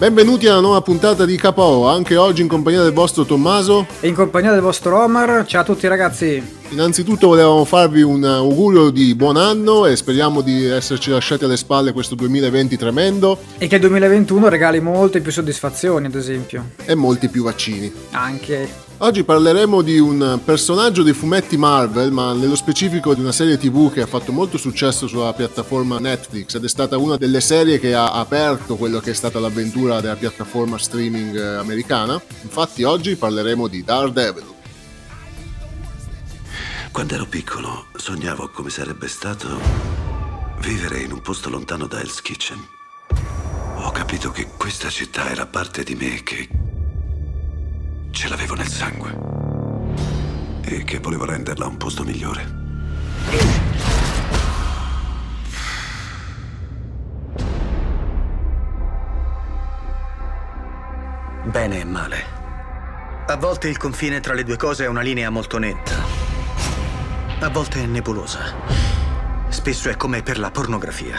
Benvenuti alla nuova puntata di KO, anche oggi in compagnia del vostro Tommaso e in compagnia del vostro Omar. Ciao a tutti ragazzi. Innanzitutto volevamo farvi un augurio di buon anno e speriamo di esserci lasciati alle spalle questo 2020 tremendo. E che il 2021 regali molte più soddisfazioni, ad esempio. E molti più vaccini. Anche. Oggi parleremo di un personaggio dei fumetti Marvel, ma nello specifico di una serie TV che ha fatto molto successo sulla piattaforma Netflix ed è stata una delle serie che ha aperto quello che è stata l'avventura della piattaforma streaming eh, americana. Infatti oggi parleremo di Daredevil. Quando ero piccolo sognavo come sarebbe stato vivere in un posto lontano da Hell's Kitchen. Ho capito che questa città era parte di me che ce l'avevo nel sangue e che volevo renderla un posto migliore. Bene e male. A volte il confine tra le due cose è una linea molto netta. A volte è nebulosa. Spesso è come per la pornografia.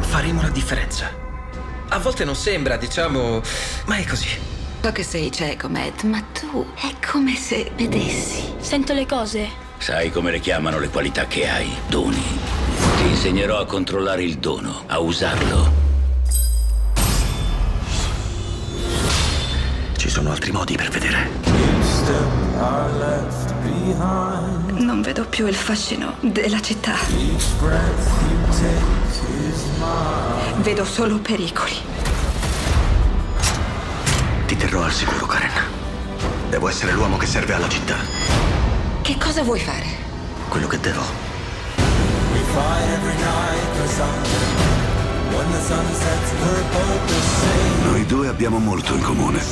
Faremo la differenza. A volte non sembra, diciamo, ma è così. So che sei cieco, Matt, ma tu è come se vedessi. Sento le cose. Sai come le chiamano le qualità che hai? Doni. Ti insegnerò a controllare il dono, a usarlo. Ci sono altri modi per vedere. Non vedo più il fascino della città. Vedo solo pericoli. Ti terrò al sicuro, Karen. Devo essere l'uomo che serve alla città. Che cosa vuoi fare? Quello che devo. Noi due abbiamo molto in comune.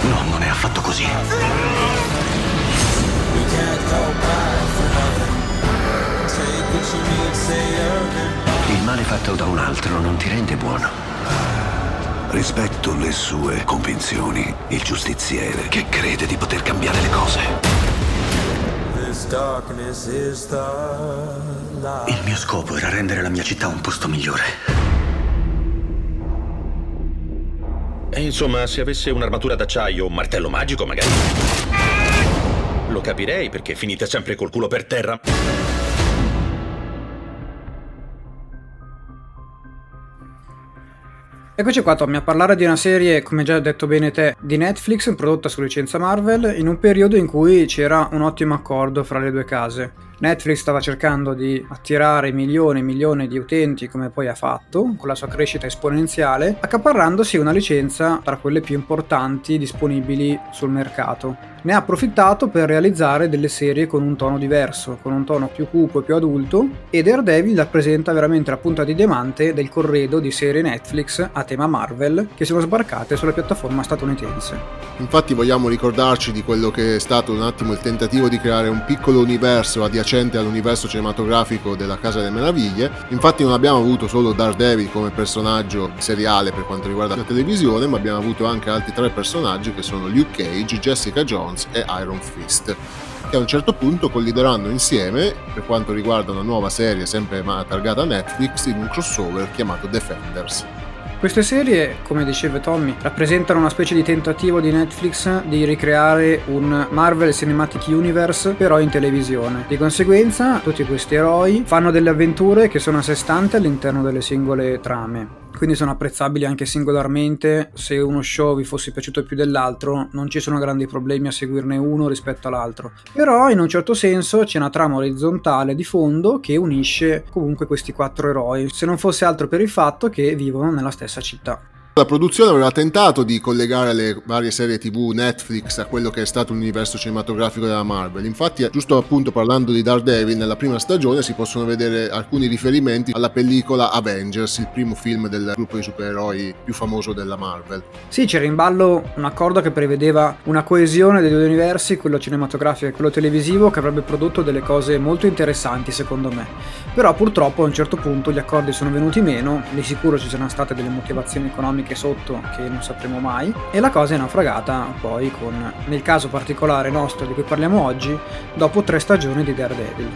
No, non è affatto così. Il male fatto da un altro non ti rende buono. Rispetto le sue convinzioni, il giustiziere che crede di poter cambiare le cose. Il mio scopo era rendere la mia città un posto migliore. E insomma, se avesse un'armatura d'acciaio o un martello magico, magari. Lo capirei perché finite sempre col culo per terra. Eccoci qua Tommy a parlare di una serie, come già detto bene te, di Netflix prodotta su licenza Marvel in un periodo in cui c'era un ottimo accordo fra le due case. Netflix stava cercando di attirare milioni e milioni di utenti come poi ha fatto, con la sua crescita esponenziale, accaparrandosi una licenza tra quelle più importanti disponibili sul mercato. Ne ha approfittato per realizzare delle serie con un tono diverso, con un tono più cupo e più adulto, e Daredevil rappresenta veramente la punta di diamante del corredo di serie Netflix a tema Marvel che sono sbarcate sulla piattaforma statunitense. Infatti vogliamo ricordarci di quello che è stato un attimo il tentativo di creare un piccolo universo adiacente all'universo cinematografico della Casa delle Meraviglie. Infatti non abbiamo avuto solo Daredevil come personaggio seriale per quanto riguarda la televisione, ma abbiamo avuto anche altri tre personaggi che sono Luke Cage, Jessica Jones e Iron Fist che a un certo punto collideranno insieme per quanto riguarda una nuova serie sempre targata Netflix in un crossover chiamato Defenders. Queste serie, come diceva Tommy, rappresentano una specie di tentativo di Netflix di ricreare un Marvel Cinematic Universe però in televisione. Di conseguenza, tutti questi eroi fanno delle avventure che sono a sé stanti all'interno delle singole trame quindi sono apprezzabili anche singolarmente. Se uno show vi fosse piaciuto più dell'altro, non ci sono grandi problemi a seguirne uno rispetto all'altro. Però in un certo senso c'è una trama orizzontale di fondo che unisce comunque questi quattro eroi, se non fosse altro per il fatto che vivono nella stessa città. La produzione aveva tentato di collegare le varie serie TV Netflix a quello che è stato l'universo cinematografico della Marvel. Infatti, giusto appunto parlando di Daredevil, nella prima stagione si possono vedere alcuni riferimenti alla pellicola Avengers, il primo film del gruppo di supereroi più famoso della Marvel. Sì, c'era in ballo un accordo che prevedeva una coesione dei due universi, quello cinematografico e quello televisivo, che avrebbe prodotto delle cose molto interessanti secondo me. Però purtroppo a un certo punto gli accordi sono venuti meno, di sicuro ci saranno state delle motivazioni economiche economiche sotto che non sapremo mai e la cosa è naufragata poi con, nel caso particolare nostro di cui parliamo oggi, dopo tre stagioni di Daredevil.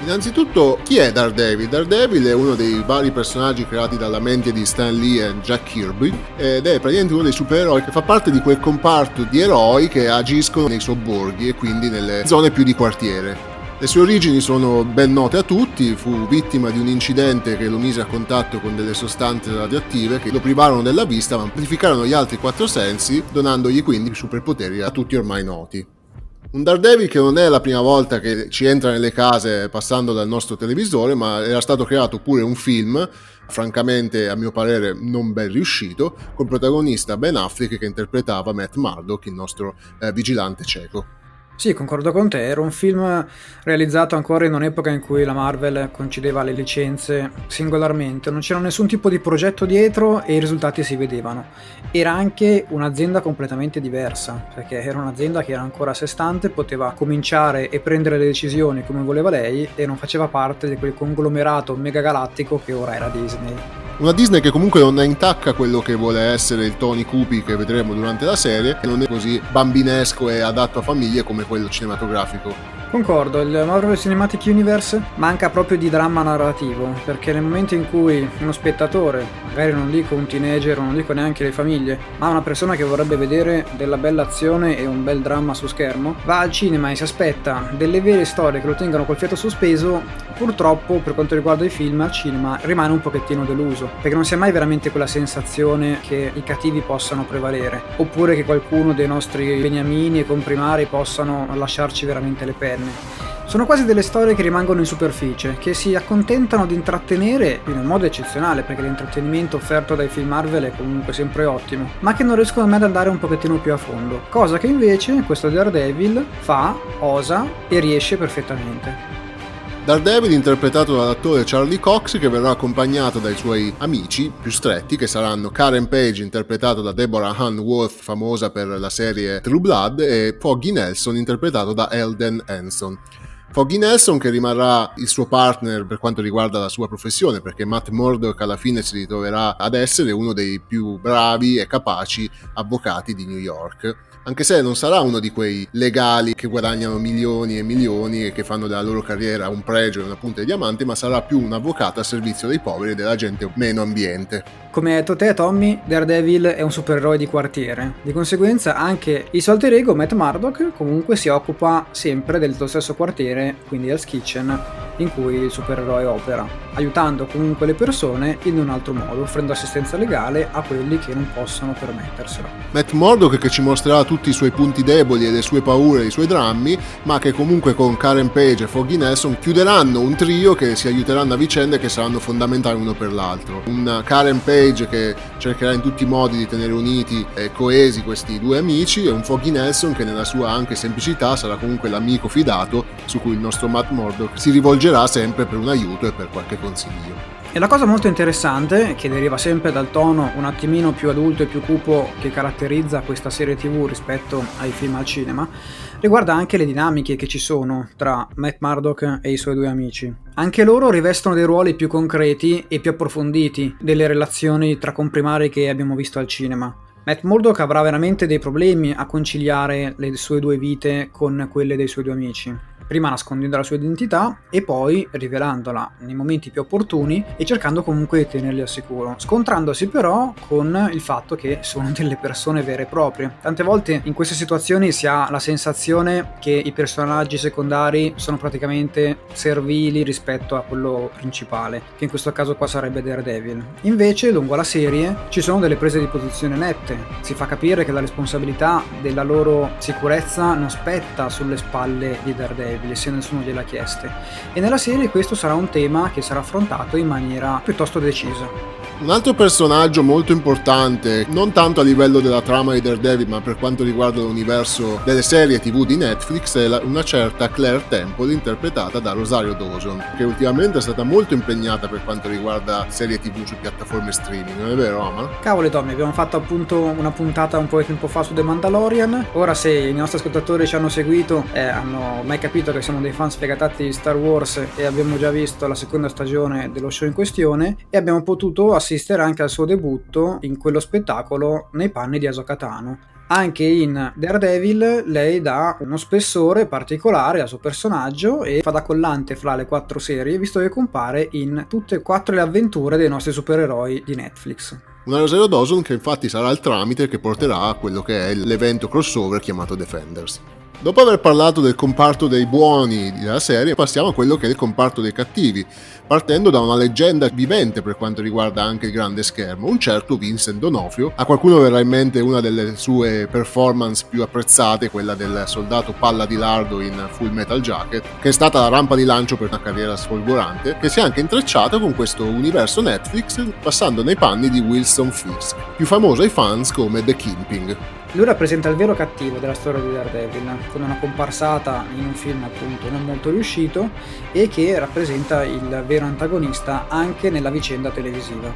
Innanzitutto, chi è Daredevil? Daredevil è uno dei vari personaggi creati dalla mente di Stan Lee e Jack Kirby ed è praticamente uno dei supereroi che fa parte di quel comparto di eroi che agiscono nei sobborghi e quindi nelle zone più di quartiere. Le sue origini sono ben note a tutti, fu vittima di un incidente che lo mise a contatto con delle sostanze radioattive che lo privarono della vista ma amplificarono gli altri quattro sensi, donandogli quindi superpoteri a tutti ormai noti. Un Daredevil che non è la prima volta che ci entra nelle case passando dal nostro televisore, ma era stato creato pure un film, francamente a mio parere non ben riuscito, col protagonista Ben Affleck che interpretava Matt Murdock, il nostro eh, vigilante cieco. Sì, concordo con te, era un film realizzato ancora in un'epoca in cui la Marvel concedeva le licenze singolarmente, non c'era nessun tipo di progetto dietro e i risultati si vedevano. Era anche un'azienda completamente diversa, perché era un'azienda che era ancora a sé stante, poteva cominciare e prendere le decisioni come voleva lei e non faceva parte di quel conglomerato megagalattico che ora era Disney. Una Disney che comunque non è intacca quello che vuole essere il Tony Cupi che vedremo durante la serie, che non è così bambinesco e adatto a famiglie come quello cinematografico. Concordo, il Marvel Cinematic Universe manca proprio di dramma narrativo, perché nel momento in cui uno spettatore, magari non dico un teenager, non dico neanche le famiglie, ma una persona che vorrebbe vedere della bella azione e un bel dramma su schermo, va al cinema e si aspetta delle vere storie che lo tengano col fiato sospeso, purtroppo per quanto riguarda i film al cinema rimane un pochettino deluso, perché non si ha mai veramente quella sensazione che i cattivi possano prevalere, oppure che qualcuno dei nostri beniamini e comprimari possano lasciarci veramente le penne interne. Sono quasi delle storie che rimangono in superficie, che si accontentano di intrattenere in un modo eccezionale, perché l'intrattenimento offerto dai film Marvel è comunque sempre ottimo, ma che non riescono mai ad andare un pochettino più a fondo, cosa che invece questo Daredevil fa, osa e riesce perfettamente. Daredevil interpretato dall'attore Charlie Cox che verrà accompagnato dai suoi amici più stretti che saranno Karen Page interpretato da Deborah Ann Worth famosa per la serie True Blood e Foggy Nelson interpretato da Elden Hanson. Foggy Nelson che rimarrà il suo partner per quanto riguarda la sua professione perché Matt Murdock alla fine si ritroverà ad essere uno dei più bravi e capaci avvocati di New York anche se non sarà uno di quei legali che guadagnano milioni e milioni e che fanno della loro carriera un pregio e una punta di diamante, ma sarà più un avvocato a servizio dei poveri e della gente meno ambiente. Come hai detto te, Tommy, Daredevil è un supereroe di quartiere. Di conseguenza, anche il suo alter ego, Matt Murdock, comunque si occupa sempre del suo stesso quartiere, quindi Hell's Kitchen, in cui il supereroe opera, aiutando comunque le persone in un altro modo, offrendo assistenza legale a quelli che non possono permetterselo. Matt Murdock che ci mostrerà tutti i suoi punti deboli e le sue paure e i suoi drammi, ma che comunque con Karen Page e Foggy Nelson chiuderanno un trio che si aiuteranno a vicenda e che saranno fondamentali uno per l'altro. Un Karen Page che cercherà in tutti i modi di tenere uniti e coesi questi due amici e un Foggy Nelson che nella sua anche semplicità sarà comunque l'amico fidato su cui il nostro Matt Murdock si rivolgerà sempre per un aiuto e per qualche consiglio. E la cosa molto interessante, che deriva sempre dal tono un attimino più adulto e più cupo che caratterizza questa serie tv rispetto ai film al cinema, riguarda anche le dinamiche che ci sono tra Matt Murdock e i suoi due amici. Anche loro rivestono dei ruoli più concreti e più approfonditi delle relazioni tra comprimari che abbiamo visto al cinema. Matt Murdock avrà veramente dei problemi a conciliare le sue due vite con quelle dei suoi due amici prima nascondendo la sua identità e poi rivelandola nei momenti più opportuni e cercando comunque di tenerli al sicuro, scontrandosi però con il fatto che sono delle persone vere e proprie. Tante volte in queste situazioni si ha la sensazione che i personaggi secondari sono praticamente servili rispetto a quello principale, che in questo caso qua sarebbe Daredevil. Invece lungo la serie ci sono delle prese di posizione nette, si fa capire che la responsabilità della loro sicurezza non spetta sulle spalle di Daredevil se nessuno gliel'ha chieste e nella serie questo sarà un tema che sarà affrontato in maniera piuttosto decisa. Un altro personaggio molto importante, non tanto a livello della trama di Daredevil, ma per quanto riguarda l'universo delle serie TV di Netflix, è una certa Claire Temple, interpretata da Rosario Dawson, che ultimamente è stata molto impegnata per quanto riguarda serie TV su piattaforme streaming, non è vero, Ama? Cavoli, Tommy, abbiamo fatto appunto una puntata un po' di tempo fa su The Mandalorian. Ora, se i nostri ascoltatori ci hanno seguito, eh, hanno mai capito che siamo dei fan sfegatati di Star Wars e abbiamo già visto la seconda stagione dello show in questione e abbiamo potuto assistere assistere anche al suo debutto in quello spettacolo nei panni di Ahsoka Tano. Anche in Daredevil lei dà uno spessore particolare al suo personaggio e fa da collante fra le quattro serie, visto che compare in tutte e quattro le avventure dei nostri supereroi di Netflix. Una Rosario Dawson che infatti sarà il tramite che porterà a quello che è l'evento crossover chiamato Defenders. Dopo aver parlato del comparto dei buoni della serie, passiamo a quello che è il comparto dei cattivi, partendo da una leggenda vivente per quanto riguarda anche il grande schermo, un certo Vincent Donofrio. A qualcuno verrà in mente una delle sue performance più apprezzate, quella del soldato palla di lardo in Full Metal Jacket, che è stata la rampa di lancio per una carriera sfolgorante, che si è anche intrecciata con questo universo Netflix, passando nei panni di Wilson Fisk, più famoso ai fans come The Kingpin. Lui rappresenta il vero cattivo della storia di Daredevil, con una comparsata in un film appunto non molto riuscito e che rappresenta il vero antagonista anche nella vicenda televisiva.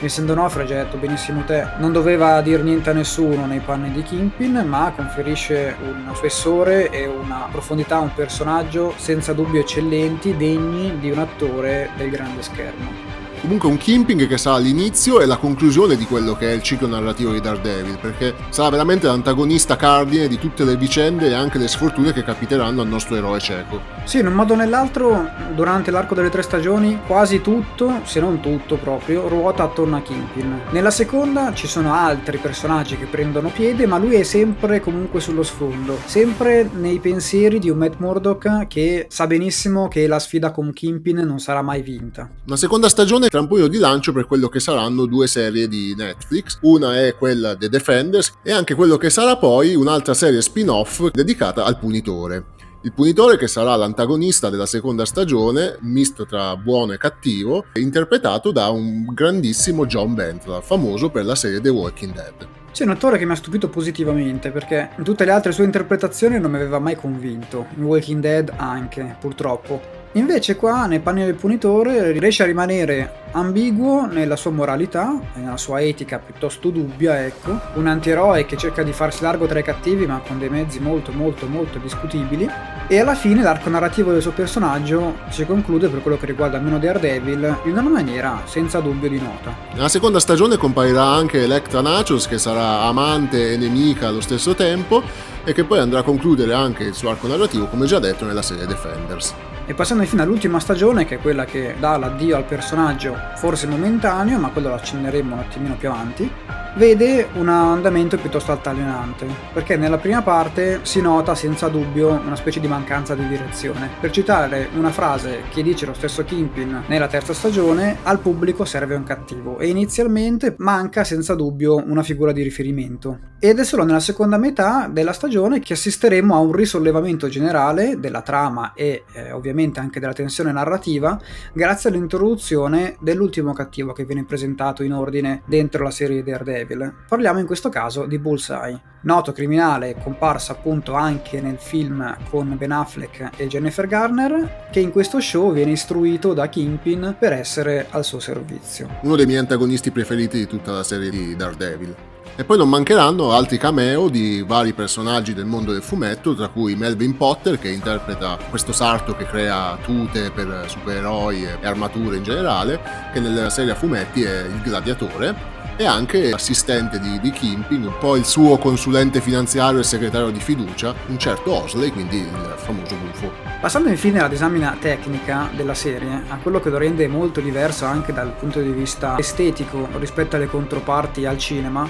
Vincent D'Onofrio, già detto benissimo te, non doveva dir niente a nessuno nei panni di Kingpin, ma conferisce un spessore e una profondità a un personaggio senza dubbio eccellenti, degni di un attore del grande schermo. Comunque un Kimping che sarà l'inizio e la conclusione di quello che è il ciclo narrativo di Daredevil, perché sarà veramente l'antagonista cardine di tutte le vicende e anche le sfortune che capiteranno al nostro eroe cieco. Sì, in un modo o nell'altro, durante l'arco delle tre stagioni, quasi tutto, se non tutto proprio, ruota attorno a Kingpin. Nella seconda ci sono altri personaggi che prendono piede, ma lui è sempre comunque sullo sfondo, sempre nei pensieri di un Matt Murdock che sa benissimo che la sfida con Kingpin non sarà mai vinta. Una seconda stagione trampolino di lancio per quello che saranno due serie di Netflix. Una è quella The Defenders e anche quello che sarà poi un'altra serie spin-off dedicata al punitore. Il punitore che sarà l'antagonista della seconda stagione, misto tra buono e cattivo, interpretato da un grandissimo John Bentler, famoso per la serie The Walking Dead. C'è un attore che mi ha stupito positivamente perché in tutte le altre sue interpretazioni non mi aveva mai convinto, in Walking Dead anche, purtroppo. Invece qua nei panni del punitore riesce a rimanere ambiguo nella sua moralità nella sua etica piuttosto dubbia, ecco, un antieroe che cerca di farsi largo tra i cattivi ma con dei mezzi molto molto molto discutibili e alla fine l'arco narrativo del suo personaggio si conclude per quello che riguarda almeno Daredevil in una maniera senza dubbio di nota. Nella seconda stagione comparirà anche Electra Nachos che sarà amante e nemica allo stesso tempo e che poi andrà a concludere anche il suo arco narrativo come già detto nella serie Defenders. E passando infine all'ultima stagione, che è quella che dà l'addio al personaggio, forse momentaneo, ma quello lo accenneremo un attimino più avanti, vede un andamento piuttosto altalenante, perché nella prima parte si nota senza dubbio una specie di mancanza di direzione. Per citare una frase che dice lo stesso Kimpin nella terza stagione, al pubblico serve un cattivo e inizialmente manca senza dubbio una figura di riferimento. Ed è solo nella seconda metà della stagione che assisteremo a un risollevamento generale della trama e eh, ovviamente anche della tensione narrativa grazie all'introduzione dell'ultimo cattivo che viene presentato in ordine dentro la serie Daredevil. Parliamo in questo caso di Bullseye, noto criminale comparso appunto anche nel film con Ben Affleck e Jennifer Garner, che in questo show viene istruito da Kingpin per essere al suo servizio. Uno dei miei antagonisti preferiti di tutta la serie di Daredevil. E poi non mancheranno altri cameo di vari personaggi del mondo del fumetto, tra cui Melvin Potter che interpreta questo sarto che crea tute per supereroi e armature in generale, che nella serie a fumetti è il gladiatore e anche assistente di, di Kimping, un po' il suo consulente finanziario e segretario di fiducia, un certo Osley, quindi il famoso gufo. Passando infine alla disamina tecnica della serie, a quello che lo rende molto diverso anche dal punto di vista estetico rispetto alle controparti al cinema,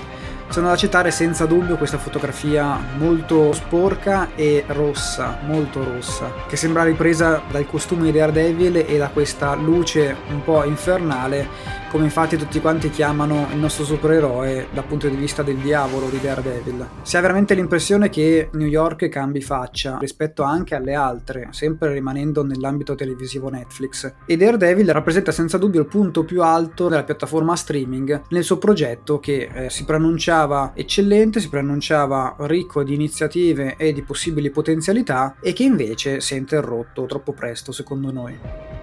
sono da citare senza dubbio questa fotografia molto sporca e rossa, molto rossa, che sembra ripresa dal costume di Daredevil e da questa luce un po' infernale come infatti tutti quanti chiamano il nostro supereroe dal punto di vista del diavolo di Daredevil. Si ha veramente l'impressione che New York cambi faccia rispetto anche alle altre, sempre rimanendo nell'ambito televisivo Netflix. E Daredevil rappresenta senza dubbio il punto più alto della piattaforma streaming nel suo progetto che eh, si pronunciava eccellente, si pronunciava ricco di iniziative e di possibili potenzialità e che invece si è interrotto troppo presto secondo noi.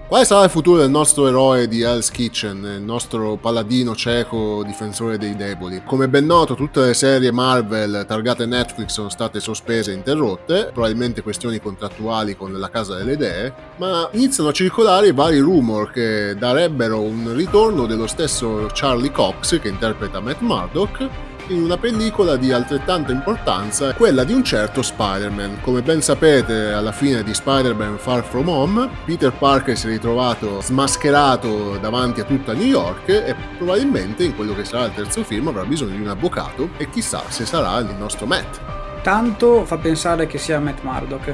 Quale sarà il futuro del nostro eroe di Hell's Kitchen, il nostro paladino cieco difensore dei deboli? Come ben noto, tutte le serie Marvel targate Netflix sono state sospese e interrotte, probabilmente questioni contrattuali con la Casa delle Idee, ma iniziano a circolare vari rumor che darebbero un ritorno dello stesso Charlie Cox che interpreta Matt Murdock in una pellicola di altrettanta importanza, quella di un certo Spider-Man. Come ben sapete, alla fine di Spider-Man Far From Home, Peter Parker si è ritrovato smascherato davanti a tutta New York e probabilmente in quello che sarà il terzo film avrà bisogno di un avvocato e chissà se sarà il nostro Matt. Tanto fa pensare che sia Matt Murdock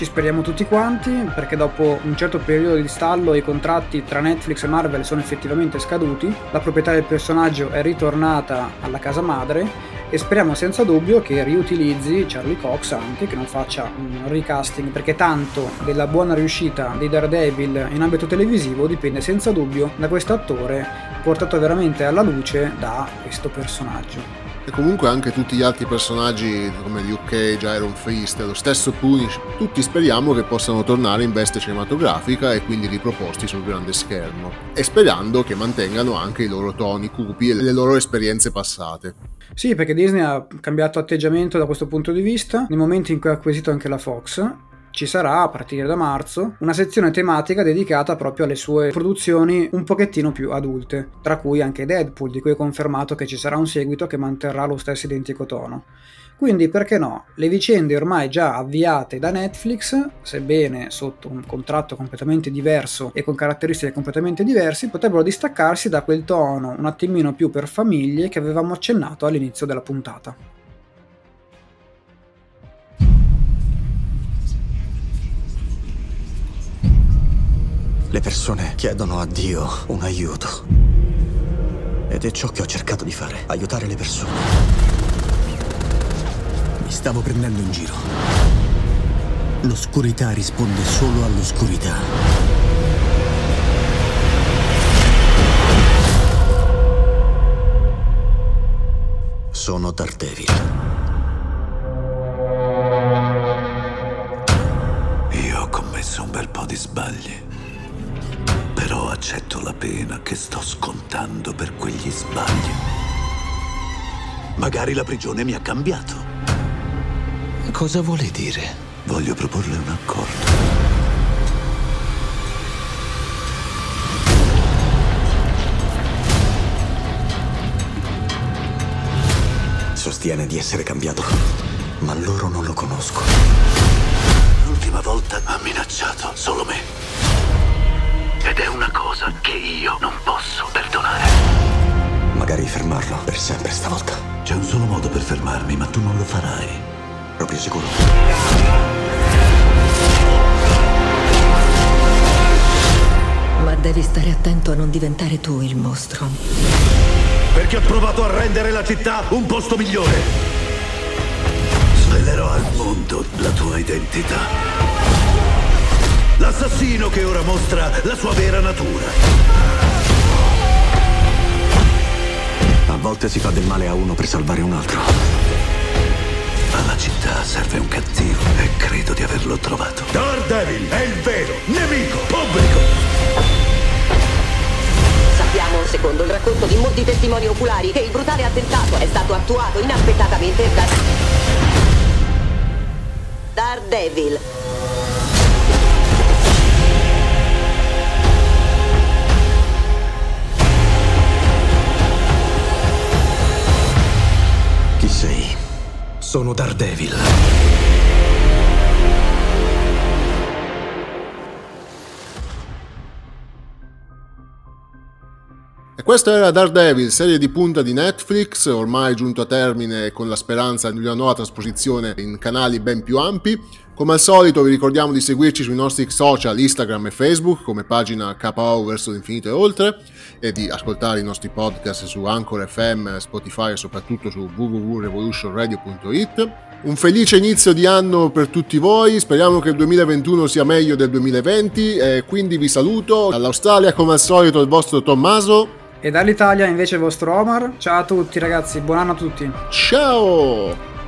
ci speriamo tutti quanti perché dopo un certo periodo di stallo i contratti tra Netflix e Marvel sono effettivamente scaduti, la proprietà del personaggio è ritornata alla casa madre e speriamo senza dubbio che riutilizzi Charlie Cox anche, che non faccia un recasting perché tanto della buona riuscita di Daredevil in ambito televisivo dipende senza dubbio da questo attore portato veramente alla luce da questo personaggio e comunque anche tutti gli altri personaggi come Cage, Iron Fist, lo stesso Punish, tutti speriamo che possano tornare in veste cinematografica e quindi riproposti sul grande schermo e sperando che mantengano anche i loro toni cupi e le loro esperienze passate. Sì, perché Disney ha cambiato atteggiamento da questo punto di vista nel momento in cui ha acquisito anche la Fox ci sarà a partire da marzo una sezione tematica dedicata proprio alle sue produzioni un pochettino più adulte, tra cui anche Deadpool, di cui è confermato che ci sarà un seguito che manterrà lo stesso identico tono. Quindi perché no? Le vicende ormai già avviate da Netflix, sebbene sotto un contratto completamente diverso e con caratteristiche completamente diverse, potrebbero distaccarsi da quel tono un attimino più per famiglie che avevamo accennato all'inizio della puntata. Le persone chiedono a Dio un aiuto. Ed è ciò che ho cercato di fare, aiutare le persone. Mi stavo prendendo in giro. L'oscurità risponde solo all'oscurità. Sono Daredevil. Accetto la pena che sto scontando per quegli sbagli. Magari la prigione mi ha cambiato. Cosa vuole dire? Voglio proporle un accordo. Sostiene di essere cambiato, ma loro non lo conoscono. L'ultima volta ha minacciato solo me. Cosa che io non posso perdonare. Magari fermarlo per sempre stavolta. C'è un solo modo per fermarmi, ma tu non lo farai. Proprio sicuro. Ma devi stare attento a non diventare tu il mostro. Perché ho provato a rendere la città un posto migliore. Svelerò al mondo la tua identità. L'assassino che ora mostra la sua vera natura. A volte si fa del male a uno per salvare un altro. Alla città serve un cattivo e credo di averlo trovato. Daredevil è il vero nemico pubblico. Sappiamo, secondo il racconto di molti testimoni oculari, che il brutale attentato è stato attuato inaspettatamente da Daredevil. Sono Daredevil. E questo era Daredevil, serie di punta di Netflix, ormai giunto a termine con la speranza di una nuova trasposizione in canali ben più ampi. Come al solito vi ricordiamo di seguirci sui nostri social Instagram e Facebook come pagina KO verso l'infinito e oltre e di ascoltare i nostri podcast su Anchor FM, Spotify e soprattutto su www.revolutionradio.it. Un felice inizio di anno per tutti voi, speriamo che il 2021 sia meglio del 2020 e quindi vi saluto. Dall'Australia come al solito il vostro Tommaso. E dall'Italia invece il vostro Omar. Ciao a tutti ragazzi, buon anno a tutti. Ciao!